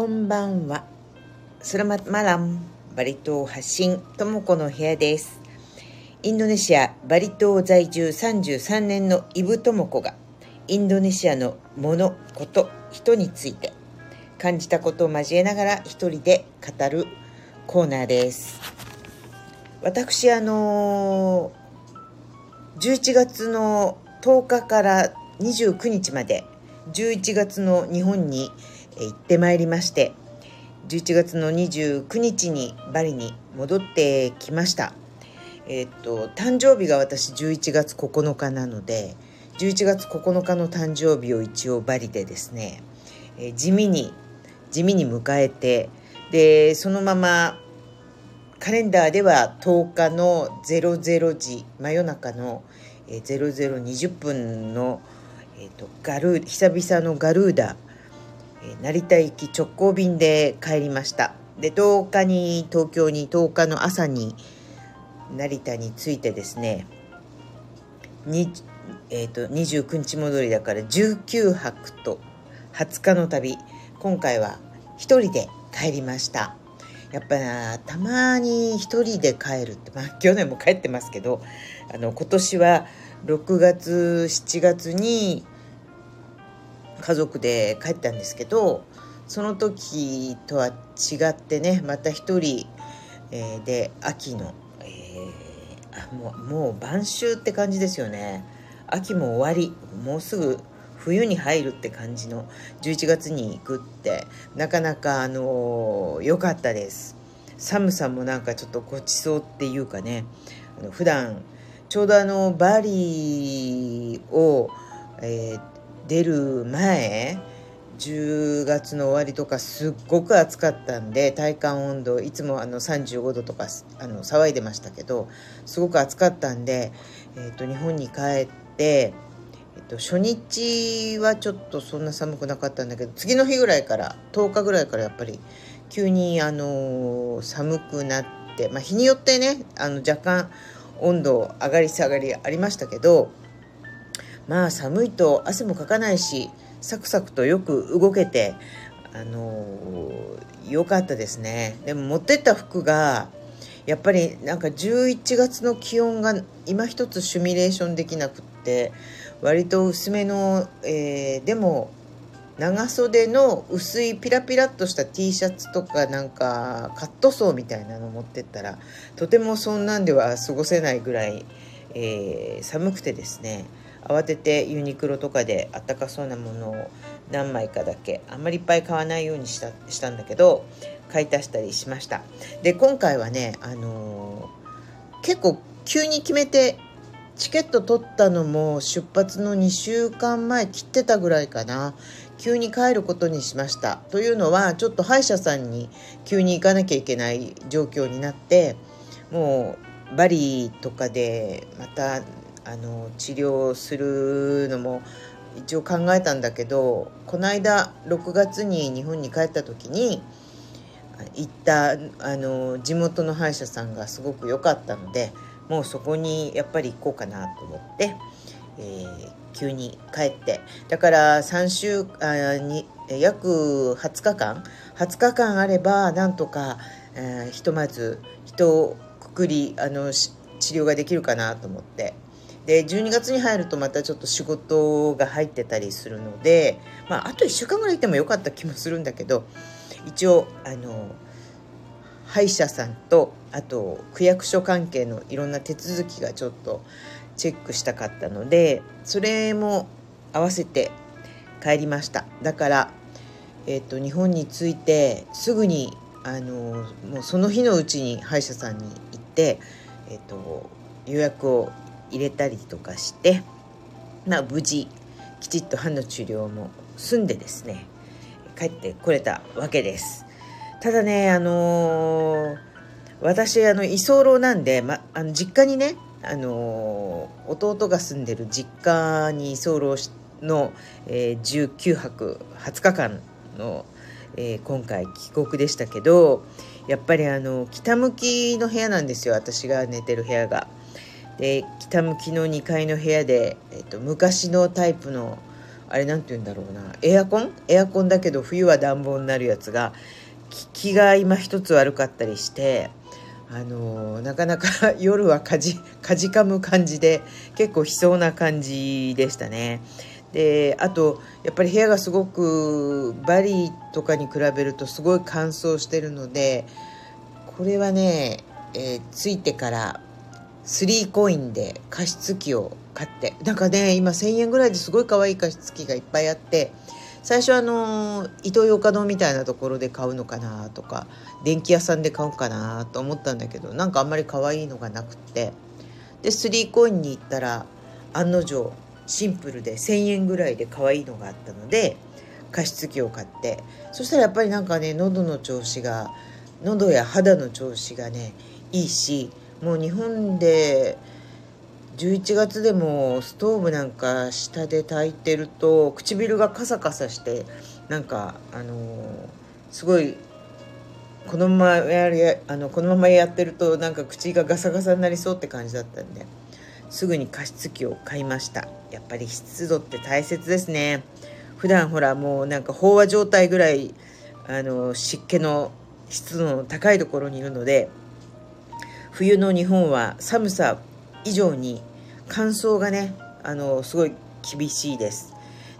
こんばんは。スラママラン、バリ島発信、ともこの部屋です。インドネシア、バリ島在住33年のイブともこが、インドネシアのもの、こと、人について、感じたことを交えながら一人で語るコーナーです。私、あのー、11月の10日から29日まで、11月の日本に行ってまいりまして11月の29日にバリに戻ってきました。えっと誕生日が私11月9日なので11月9日の誕生日を一応バリでですね、え地味に地味に迎えてでそのままカレンダーでは10日の00時真夜中の0020分の、えーと、ガルー久々のガルーダ成田行き直行便で帰りました。で10日に東京に10日の朝に成田に着いてですねに、えーと、29日戻りだから19泊と20日の旅今回は1人で帰りました。やっぱなたまに1人で帰るってまあ去年も帰ってますけどあの今年は6月7月に家族で帰ったんですけどその時とは違ってねまた一人、えー、で秋の、えー、あもうもう晩秋って感じですよね。秋も終わり。もうすぐ冬に入るって感じの11月に行くってなかなかあの良かったです。寒さもなんかちょっとごちそうっていうかね。あの普段ちょうどあのバリを、えー、出る前10月の終わりとかすっごく暑かったんで体感温度いつもあの35度とかあの騒いでましたけどすごく暑かったんで、えーと、日本に帰って、えーと、初日はちょっとそんな寒くなかったんだけど次の日ぐらいから10日ぐらいからやっぱり急に、あのー、寒くなって、まあ、日によってねあの若干温度上がり下がりありましたけどまあ寒いと汗もかかないしサクサクとよく動けてあの良かったですね。でも持ってった服がやっぱりなんか11月の気温が今一つシミュレーションできなくって割と薄めの、えー、でも長袖の薄いピラピラっとした T シャツとかなんかカットソーみたいなの持ってったらとてもそんなんでは過ごせないぐらい、えー、寒くてですね。慌ててユニクロとかであったかそうなものを何枚かだけあんまりいっぱい買わないようにしたしたんだけど買い足したりしました。で今回はねあのー、結構急に決めてチケット取ったのも出発の2週間前切ってたぐらいかな。急に帰ることにしました。というのはちょっと歯医者さんに急に行かなきゃいけない状況になってもうバリとかでまたあの治療するのも一応考えたんだけどこの間6月に日本に帰った時に行ったあの地元の歯医者さんがすごく良かったのでもうそこにやっぱり行こうかなと思って、えー、急に帰ってだから3週あに約20日間20日間あればなんとか、えー、ひとまず人をくくりあの治療ができるかなと思って。で12月に入るとまたちょっと仕事が入ってたりするので、まあ、あと1週間ぐらいいてもよかった気もするんだけど一応あの歯医者さんとあと区役所関係のいろんな手続きがちょっとチェックしたかったのでそれも合わせて帰りました。だから、えーと、日本に着いてすぐにあのもうその日のうちに歯医者さんに行って、えーと予約を入れたりとかして、まあ、無事きちっと歯の治療も済んでですね帰ってこれたわけですただねあのー、私あの居候なんで、ま、あの実家にね、あのー、弟が住んでる実家に居候の、えー、19泊20日間の、えー、今回帰国でしたけどやっぱりあの北向きの部屋なんですよ私が寝てる部屋が。で北向きの2階の部屋で、えっと、昔のタイプのあれなんて言うんだろうなエアコン？エアコンだけど冬は暖房になるやつが気が今一つ悪かったりしてあのなかなか 夜はかじかじかむ感じで結構悲壮な感じでしたね。であとやっぱり部屋がすごくバリとかに比べるとすごい乾燥してるのでこれはね、えー、ついてから3コインで加湿器を買ってなんかね今1,000円ぐらいですごい可愛い加湿器がいっぱいあって最初あのイトーヨーカドーみたいなところで買うのかなとか電気屋さんで買おうかなと思ったんだけどなんかあんまり可愛いのがなくって。で3コインに行ったら案の定シンプルで1,000円ぐらいで可愛いのがあったので加湿器を買って。そしたらやっぱりなんかね喉の調子が喉や肌の調子がねいいしもう日本で11月でもストーブなんか下で炊いてると唇がカサカサしてなんかあのー、すごいこのままやるあのこのままやってるとなんか口がガサガサになりそうって感じだったんで。すぐに加湿器を買いました。やっぱり湿度って大切ですね。普段ほらもうなんか飽和状態ぐらいあの湿気の湿度の高いところにいるので冬の日本は寒さ以上に乾燥がねあのすごい厳しいです。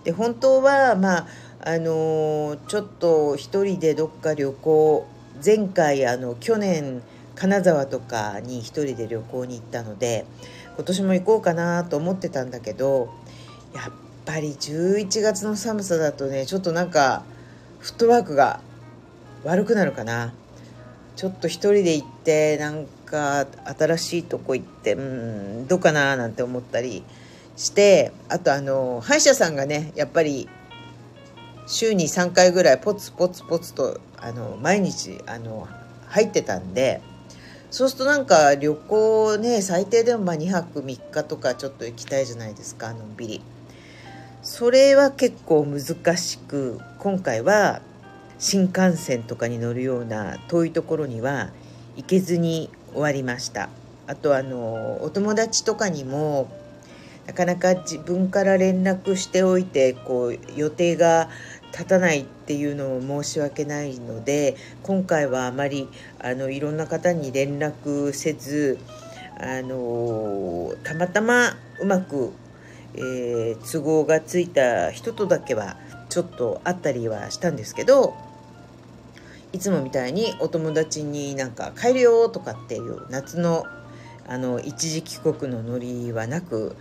で本当はまああのちょっと一人でどっか旅行前回あの去年金沢とかに一人で旅行に行ったので今年も行こうかなと思ってたんだけどやっぱり11月の寒さだとねちょっとなんかフットワークが悪くなるかなちょっと一人で行ってなんか新しいとこ行ってうんどうかななんて思ったりしてあとあの歯医者さんがねやっぱり週に3回ぐらいポツポツポツとあの毎日あの入ってたんでそうするとなんか旅行ね最低でもま2泊3日とかちょっと行きたいじゃないですかのんびり。それは結構難しく今回は新幹線とかに乗るような遠いところには行けずに終わりました。あとあのお友達とかにもなかなか自分から連絡しておいてこう予定が立たないっていうのも申し訳ないので今回はあまりあのいろんな方に連絡せずあのたまたまうまく、えー、都合がついた人とだけはちょっと会ったりはしたんですけどいつもみたいにお友達になんか帰るよとかっていう夏のあの一時帰国のノリはなく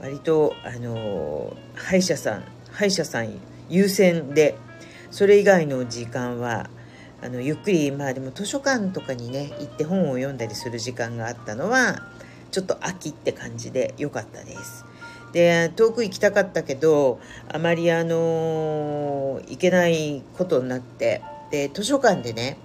割とあの歯医者さん歯医者さん優先でそれ以外の時間はあのゆっくりまあでも図書館とかにね行って本を読んだりする時間があったのはちょっと秋って感じで良かったです。で遠く行きたかったけどあまりあの行けないことになってで図書館でね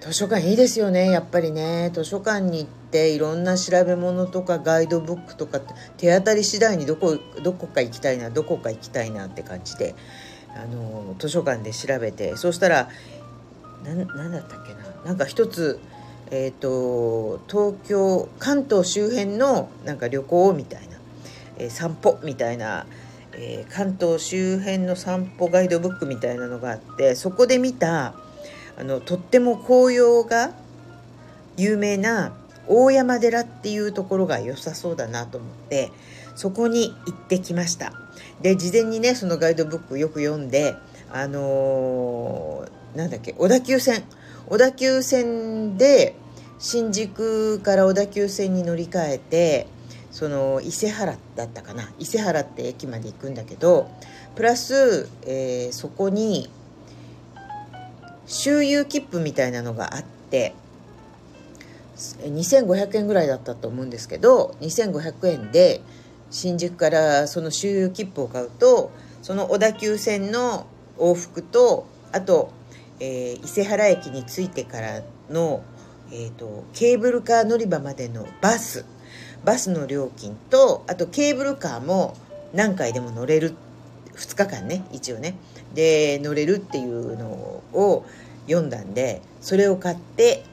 図書館いいですよねやっぱりね。図書館に行っていろんな調べ物とかガイドブックとか手当たり次第にどこどこか行きたいなどこか行きたいなって感じであの図書館で調べてそしたら何だったっけな。なんか一つえーと、と東京関東周辺のなんか旅行みたいな、えー、散歩みたいなえー、関東周辺の散歩ガイドブックみたいなのがあってそこで見たあのとっても紅葉が有名な大山寺っていうところが良さそうだなと思ってそこに行ってきました。で事前にねそのガイドブックよく読んであのー、なんだっけ小田急線。小田急線で新宿から小田急線に乗り換えてその伊勢原だったかな。伊勢原って駅まで行くんだけどプラス、えー、そこに周遊切符みたいなのがあって2500円ぐらいだったと思うんですけど2500円で新宿からその周遊切符を買うとその小田急線の往復とあと、えー、伊勢原駅に着いてからの、えーとケーブルカー乗り場までのバスバスの料金とあとケーブルカーも何回でも乗れる2日間ね一応ね。で乗れるっていうのを読んだんでそれを買って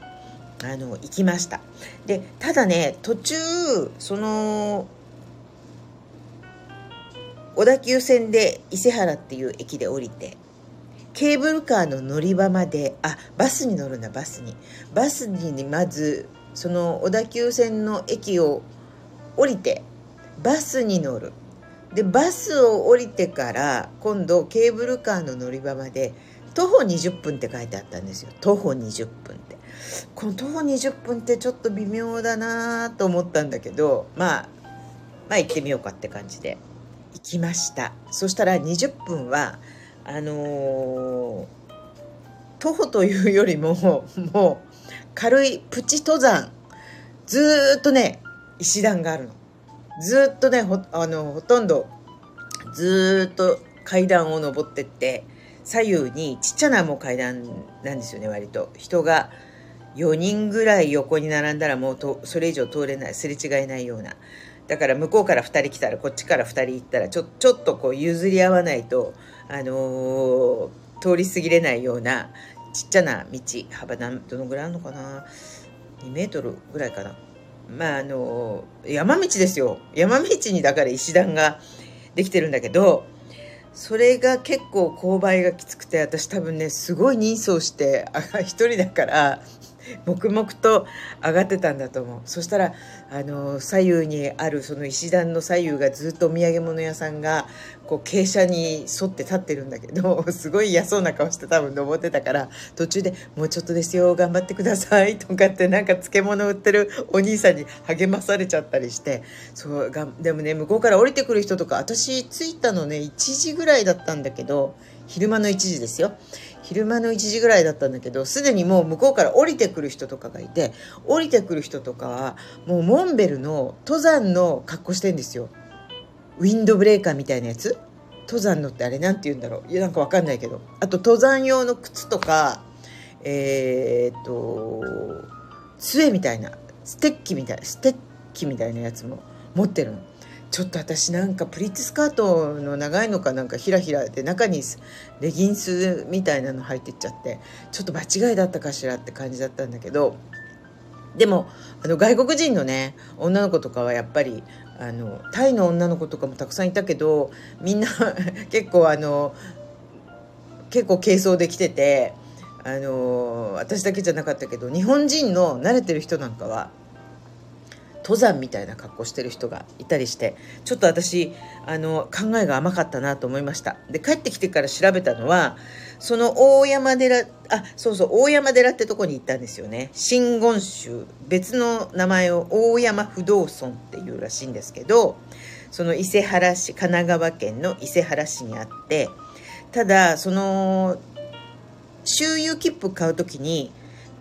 あの行きました。でただね途中その小田急線で伊勢原っていう駅で降りてケーブルカーの乗り場まであバスに乗るんだバスに。バスにまずその小田急線の駅を降りてバスに乗る。でバスを降りてから今度ケーブルカーの乗り場まで徒歩20分って書いてあったんですよ。徒歩20分って。この徒歩20分ってちょっと微妙だなと思ったんだけどまあまあ行ってみようかって感じで。行きました。そしたら20分はあのー、徒歩というよりももう軽いプチ登山。ずっとね石段があるの。ずっとねほあのほとんどずっと階段を登ってって左右にちっちゃなもう階段なんですよね割と。人が4人ぐらい横に並んだらもうとそれ以上通れないすれ違えないような。だから向こうから2人来たらこっちから2人行ったらちょちょっとこう譲り合わないと、あのー、通り過ぎれないようなちっちゃな道幅どのぐらいあるのかな？2メートルぐらいかな。まああの山道ですよ。山道にだから石段ができてるんだけどそれが結構勾配がきつくて私多分ねすごい人相して一人だから黙々と上がってたんだと思う。そしたらあの左右にあるその石段の左右がずっとお土産物屋さんがこう傾斜に沿って立ってるんだけど すごい嫌そうな顔して多分登ってたから途中で「もうちょっとですよ頑張ってください」とかってなんか漬物売ってるお兄さんに励まされちゃったりしてそうがでもね向こうから降りてくる人とか私着いたのね1時ぐらいだったんだけど昼間の1時ですよ。昼間の1時ぐらいだったんだけどすでにもう向こうから降りてくる人とかがいて降りてくる人とかはもうモンベルの登山の格好してんですよ。ウィンドブレーカーみたいなやつ？登山のってあれ何て言うんだろう？いやなんか分かんないけど。あと登山用の靴とかえー、っと杖みたいなステッキみたいなステッキみたいなやつも持ってるの。ちょっと私なんかプリッツスカートの長いのかなんかひらひらで中にレギンスみたいなの入ってっちゃってちょっと間違いだったかしらって感じだったんだけどでもあの外国人のね女の子とかはやっぱりあのタイの女の子とかもたくさんいたけどみんな 結構あの結構軽装で来ててあの私だけじゃなかったけど日本人の慣れてる人なんかは登山みたいな格好してる人がいたりしてちょっと私あの考えが甘かったなと思いました。で帰ってきてから調べたのはその大山寺あそうそう大山寺ってとこに行ったんですよね。真言宗別の名前を大山不動尊っていうらしいんですけどその伊勢原市神奈川県の伊勢原市にあってただその周遊切符買う時に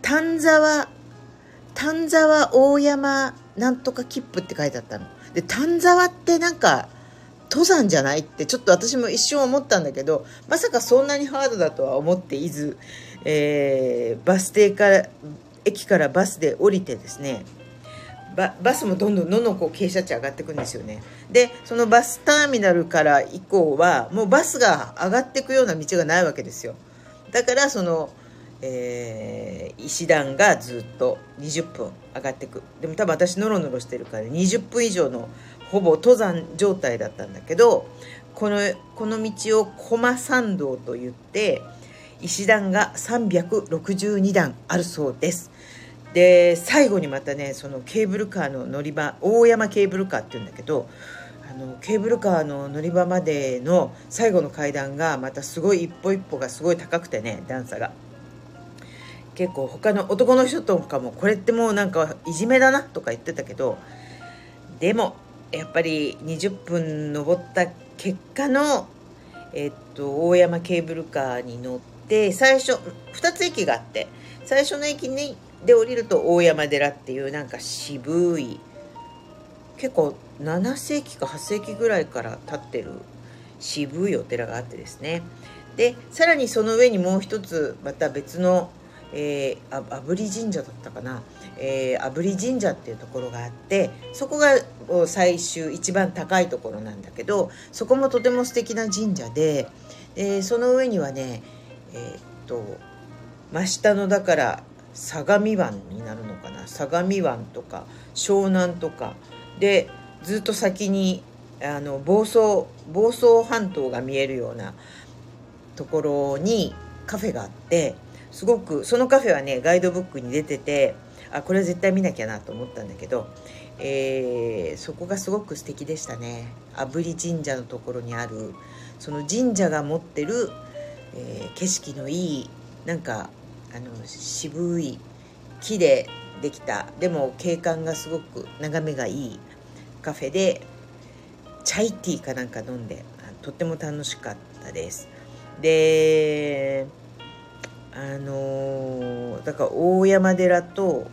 丹沢丹沢大山なんとか切符って書いてあったの。で丹沢ってなんか登山じゃないってちょっと私も一瞬思ったんだけどまさかそんなにハードだとは思っていず、えー、バス停から駅からバスで降りてですねババスもどんどんどんどんこう傾斜地上がっていくんですよねでそのバスターミナルから以降はもうバスが上がっていくような道がないわけですよだからそのえー、石段がずっと20分上がっていくでも多分私ノロノロしてるから20分以上のほぼ登山状態だったんだけどこのこの道を駒山道と言って石段が362段あるそうですで最後にまたねそのケーブルカーの乗り場大山ケーブルカーっていうんだけどあのケーブルカーの乗り場までの最後の階段がまたすごい一歩一歩がすごい高くてね段差が。結構他の男の人とかもこれってもうなんかいじめだなとか言ってたけどでもやっぱり20分登った結果の、えっと、大山ケーブルカーに乗って最初2つ駅があって最初の駅にで降りると大山寺っていうなんか渋い結構7世紀か8世紀ぐらいから建ってる渋いお寺があってですね。でさらにその上にもう一つまた別のえー、あぶり神社だったかな、えー、あぶり神社っていうところがあってそこが最終一番高いところなんだけどそこもとても素敵な神社で、えー、その上にはねえー、っと真下のだから相模湾になるのかな。相模湾とか湘南とか。でずっと先にあの房総房総半島が見えるようなところにカフェがあってすごくそのカフェはねガイドブックに出ててあこれは絶対見なきゃなと思ったんだけど、えー、そこがすごく素敵でしたね。炙り神社のところにあるその神社が持ってる、えー、景色のいいなんかあの渋い木でできたでも景観がすごく眺めがいいカフェでチャイティーかなんか飲んでとっても楽しかったです。であのー、だから大山寺と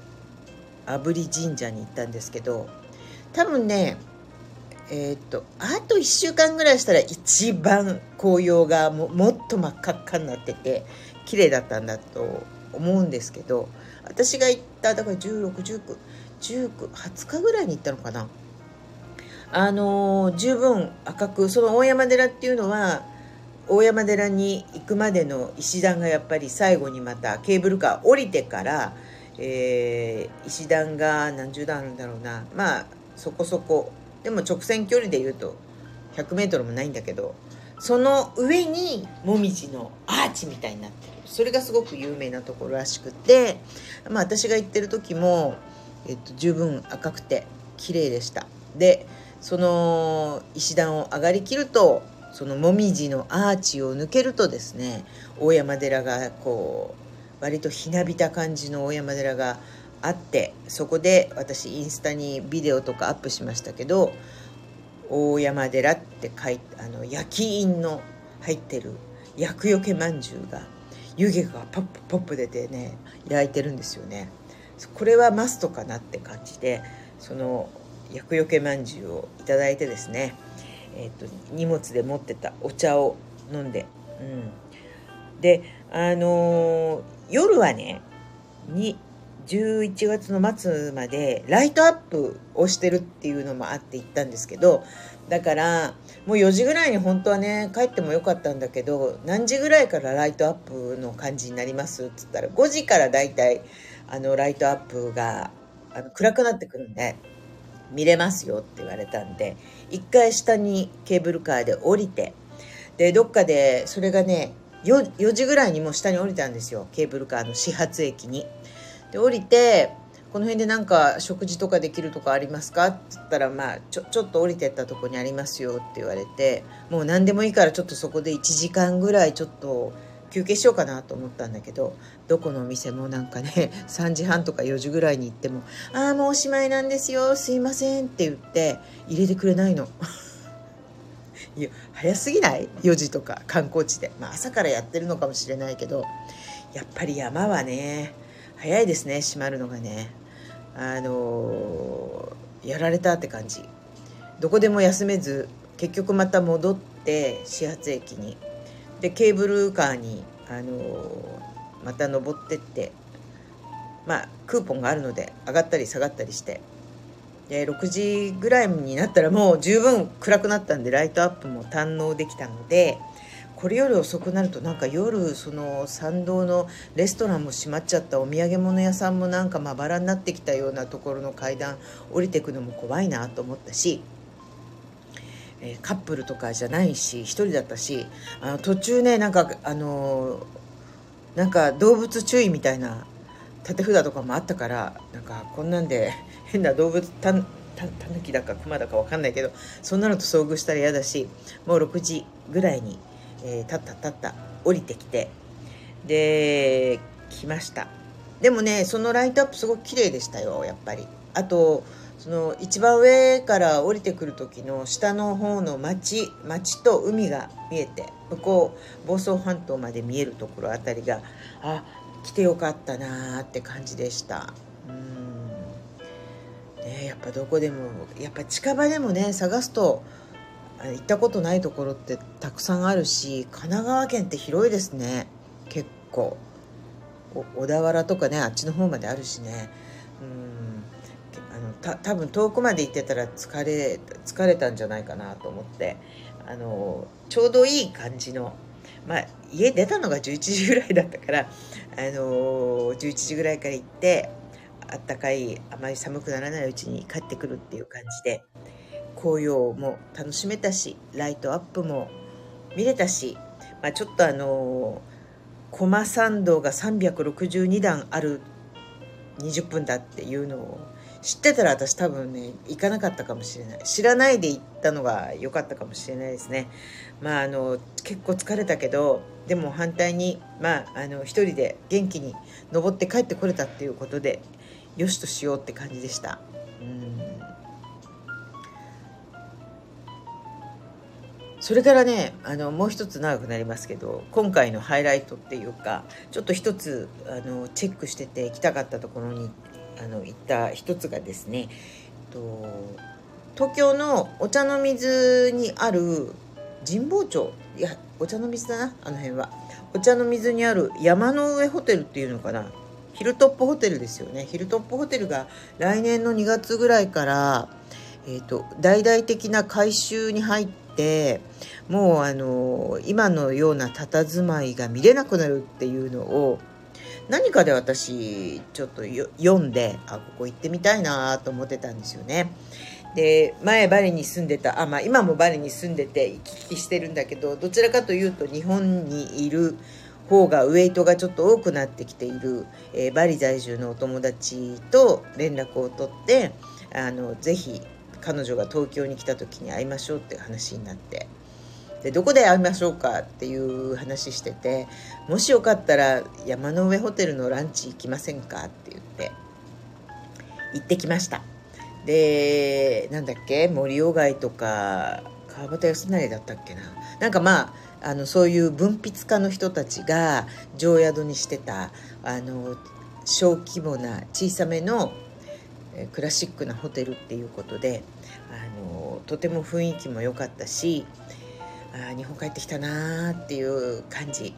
炙り神社に行ったんですけど多分ねえー、っとあと1週間ぐらいしたら一番紅葉がももっと真っ赤っかになってて綺麗だったんだと思うんですけど私が行っただから161919 20日ぐらいに行ったのかな。あのー、十分赤くその大山寺っていうのは大山寺に行くまでの石段がやっぱり最後にまたケーブルカー降りてから、えー、石段が何十段あるんだろうな。まあそこそこ。でも直線距離で言うと 100m もないんだけどその上にもみじのアーチみたいになってる。それがすごく有名なところらしくて、まあ、私が行ってる時も、えっと、十分赤くて綺麗でした。でその石段を上がりきるとそのもみじのアーチを抜けるとですね大山寺がこう割とひなびた感じの大山寺があってそこで私インスタにビデオとかアップしましたけど大山寺って書いてあの焼き印の入ってる厄除けまんじゅうが湯気がポップポップ出てね焼いてるんですよね。これはマストかなって感じでその厄除けまんじゅうをいただいてですねえーと、荷物で持ってたお茶を飲んで、うん、であのー、夜はねに11月の末までライトアップをしてるっていうのもあって行ったんですけどだからもう4時ぐらいに本当はね帰ってもよかったんだけど何時ぐらいからライトアップの感じになります？っつったら5時からだいたいあのライトアップがあの暗くなってくるんで。見れますよって言われたんで一回下にケーブルカーで降りてでどっかでそれがね 4, 4時ぐらいにもう下に降りたんですよケーブルカーの始発駅に。で降りてこの辺でなんか食事とかできるとこありますかって言ったらまあちょちょっと降りてったとこにありますよって言われてもう何でもいいからちょっとそこで1時間ぐらいちょっと休憩しようかなと思ったんだけどどこのお店もなんかね 3時半とか4時ぐらいに行っても「ああもうおしまいなんですよすいません」って言って入れてくれないの。いや早すぎない ?4 時とか観光地で、まあ、朝からやってるのかもしれないけどやっぱり山はね早いですね閉まるのがねあのー、やられたって感じどこでも休めず結局また戻って始発駅にでケーブルカーに、あのー、また登ってってまあクーポンがあるので上がったり下がったりしてで6時ぐらいになったらもう十分暗くなったんでライトアップも堪能できたのでこれより遅くなるとなんか夜その参道のレストランも閉まっちゃったお土産物屋さんもなんかまばらになってきたようなところの階段降りてくのも怖いなと思ったしえ、カップルとかじゃないし1人だったしあの途中ねなんかあのー、なんか動物注意みたいな立て札とかもあったからなんかこんなんで 変な動物たたたぬきだかクマだか分かんないけどそんなのと遭遇したら嫌だしもう6時ぐらいに、えー、たったたった降りてきてで来ました。でもねそのライトアップすごく綺麗でしたよやっぱり。あとその一番上から降りてくる時の下の方の町町と海が見えて向こう房総半島まで見えるところあたりがあ来てよかったなーって感じでした。うん。ねやっぱどこでもやっぱ近場でもね探すと行ったことないところってたくさんあるし神奈川県って広いですね。結構。小田原とかねあっちの方まであるしね。うん。た多分遠くまで行ってたら疲れ疲れたんじゃないかなと思って。あのちょうどいい感じの、まあ、家出たのが11時ぐらいだったからあの11時ぐらいから行ってあったかいあまり寒くならないうちに帰ってくるっていう感じで紅葉も楽しめたしライトアップも見れたし、まあ、ちょっとあの駒参道が362段ある20分だっていうのを知ってたら私多分ね行かなかったかもしれない。知らないで行ったのが良かったかもしれないですね。まああの結構疲れたけどでも反対にまああの一人で元気に登って帰ってこれたっていうことでよしとしようって感じでした。うん。それからねあのもう一つ長くなりますけど今回のハイライトっていうかちょっと一つあのチェックしてて行きたかったところにあの行った一つがですねえっと東京のお茶の水にある神保町いやお茶の水だなあの辺は。お茶の水にある山の上ホテルっていうのかな。ヒルトップホテルですよね。ヒルトップホテルが来年の2月ぐらいから、えーと、大々的な改修に入ってもうあの今のような佇まいが見れなくなるっていうのを何かで私ちょっと読んであここ行ってみたいなと思ってたんですよね。で前バリに住んでたあ、まあ、今もバリに住んでて行き来してるんだけどどちらかというと日本にいる方がウエイトがちょっと多くなってきている、えー、バリ在住のお友達と連絡を取ってあのぜひ彼女が東京に来た時に会いましょうって話になってでどこで会いましょうかっていう話しててもしよかったら山の上ホテルのランチ行きませんかって言って行ってきました。でなんだっけ森鴎外とか川端康成だったっけな。なんかまああのそういう文筆家の人たちが常宿にしてたあの小規模な小さめのクラシックなホテルっていうことであのとても雰囲気も良かったしあ日本帰ってきたなーっていう感じ。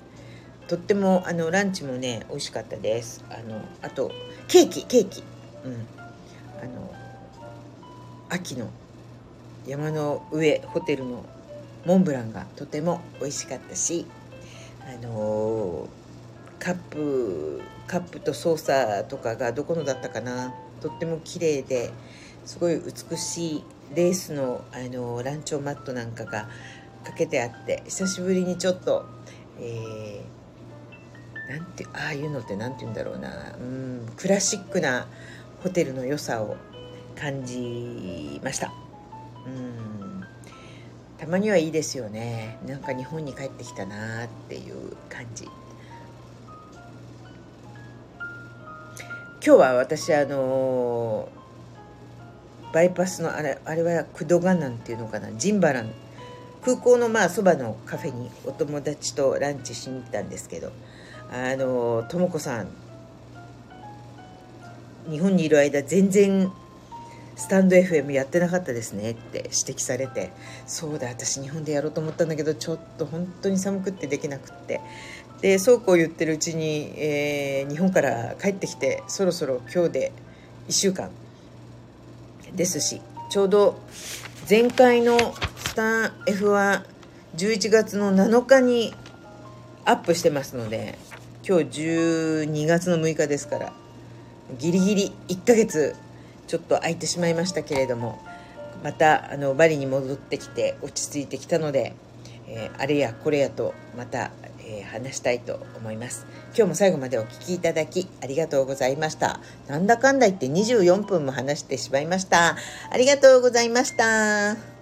とってもあのランチもね美味しかったです。あのあとケーキケーキ。うん。あの秋の山の上ホテルのモンブランがとても美味しかったしあのカップカップとソーサーとかがどこのだったかな。とっても綺麗ですごい美しいレースのあのランチョンマットなんかがかけてあって久しぶりにちょっと、えー、なんてああいうのって何て言うんだろうな。うんクラシックなホテルの良さを感じました。うんたまにはいいですよね。なんか日本に帰ってきたなっていう感じ。今日は私あのバイパスのあれあれはクドガナンっていうのかな。ジンバラン空港のまあそばのカフェにお友達とランチしに行ったんですけどあのとも子さん日本にいる間全然スタンド FM やってなかったですねって指摘されてそうだ私日本でやろうと思ったんだけどちょっと本当に寒くってできなくって。でそうこう言ってるうちに、えー、日本から帰ってきてそろそろ今日で1週間ですしちょうど前回のスタン F は11月の7日にアップしてますので今日12月の6日ですからギリギリ1ヶ月ちょっと空いてしまいましたけれどもまたあのバリに戻ってきて落ち着いてきたので、えー、あれやこれやとまた、えー、話したいと思います。今日も最後までお聴きいただきありがとうございました。なんだかんだ言って24分も話してしまいました。ありがとうございました。